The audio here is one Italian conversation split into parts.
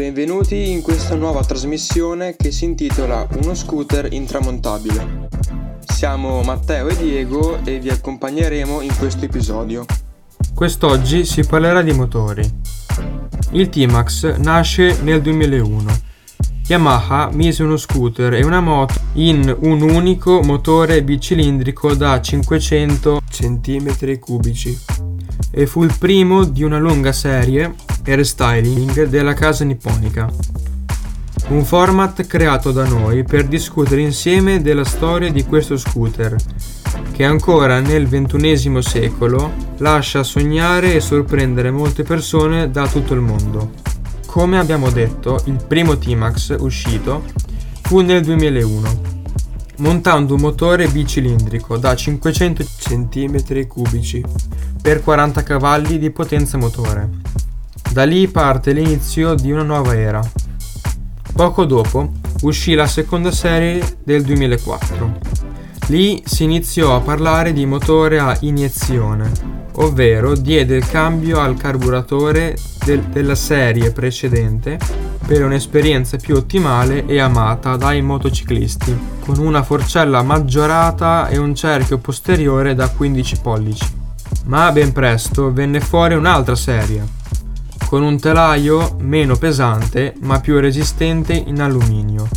Benvenuti in questa nuova trasmissione che si intitola Uno scooter intramontabile. Siamo Matteo e Diego e vi accompagneremo in questo episodio. Quest'oggi si parlerà di motori. Il T-Max nasce nel 2001. Yamaha mise uno scooter e una moto in un unico motore bicilindrico da 500 cm3 e fu il primo di una lunga serie e restyling della casa nipponica. Un format creato da noi per discutere insieme della storia di questo scooter, che ancora nel XXI secolo lascia sognare e sorprendere molte persone da tutto il mondo. Come abbiamo detto, il primo T-Max uscito fu nel 2001, montando un motore bicilindrico da 500 cm3 per 40 cavalli di potenza motore. Da lì parte l'inizio di una nuova era. Poco dopo uscì la seconda serie del 2004. Lì si iniziò a parlare di motore a iniezione, ovvero diede il cambio al carburatore del, della serie precedente per un'esperienza più ottimale e amata dai motociclisti, con una forcella maggiorata e un cerchio posteriore da 15 pollici. Ma ben presto venne fuori un'altra serie, con un telaio meno pesante ma più resistente in alluminio.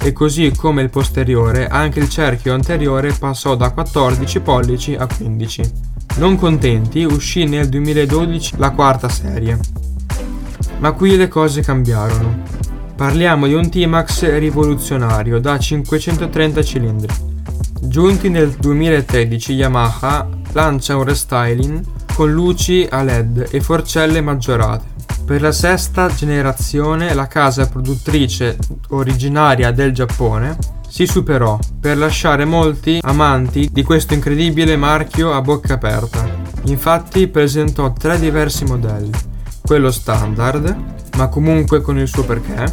E così come il posteriore, anche il cerchio anteriore passò da 14 pollici a 15. Non contenti, uscì nel 2012 la quarta serie. Ma qui le cose cambiarono. Parliamo di un T-Max rivoluzionario da 530 cilindri. Giunti nel 2013 Yamaha lancia un restyling con luci a LED e forcelle maggiorate per la sesta generazione la casa produttrice originaria del Giappone si superò per lasciare molti amanti di questo incredibile marchio a bocca aperta. Infatti presentò tre diversi modelli, quello standard, ma comunque con il suo perché,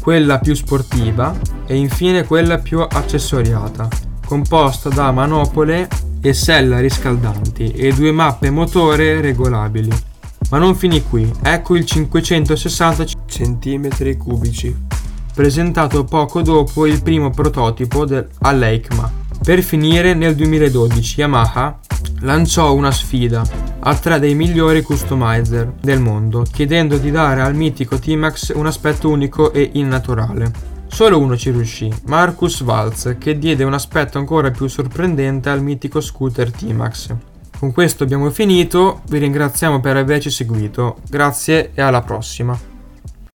quella più sportiva e infine quella più accessoriata, composta da manopole e sella riscaldanti e due mappe motore regolabili. Ma non finì qui, ecco il 560 cm3, presentato poco dopo il primo prototipo del, all'EICMA. Per finire, nel 2012 Yamaha lanciò una sfida a tre dei migliori customizer del mondo, chiedendo di dare al mitico T-Max un aspetto unico e innaturale. Solo uno ci riuscì, Marcus Waltz, che diede un aspetto ancora più sorprendente al mitico scooter T-Max. Con questo abbiamo finito, vi ringraziamo per averci seguito, grazie e alla prossima.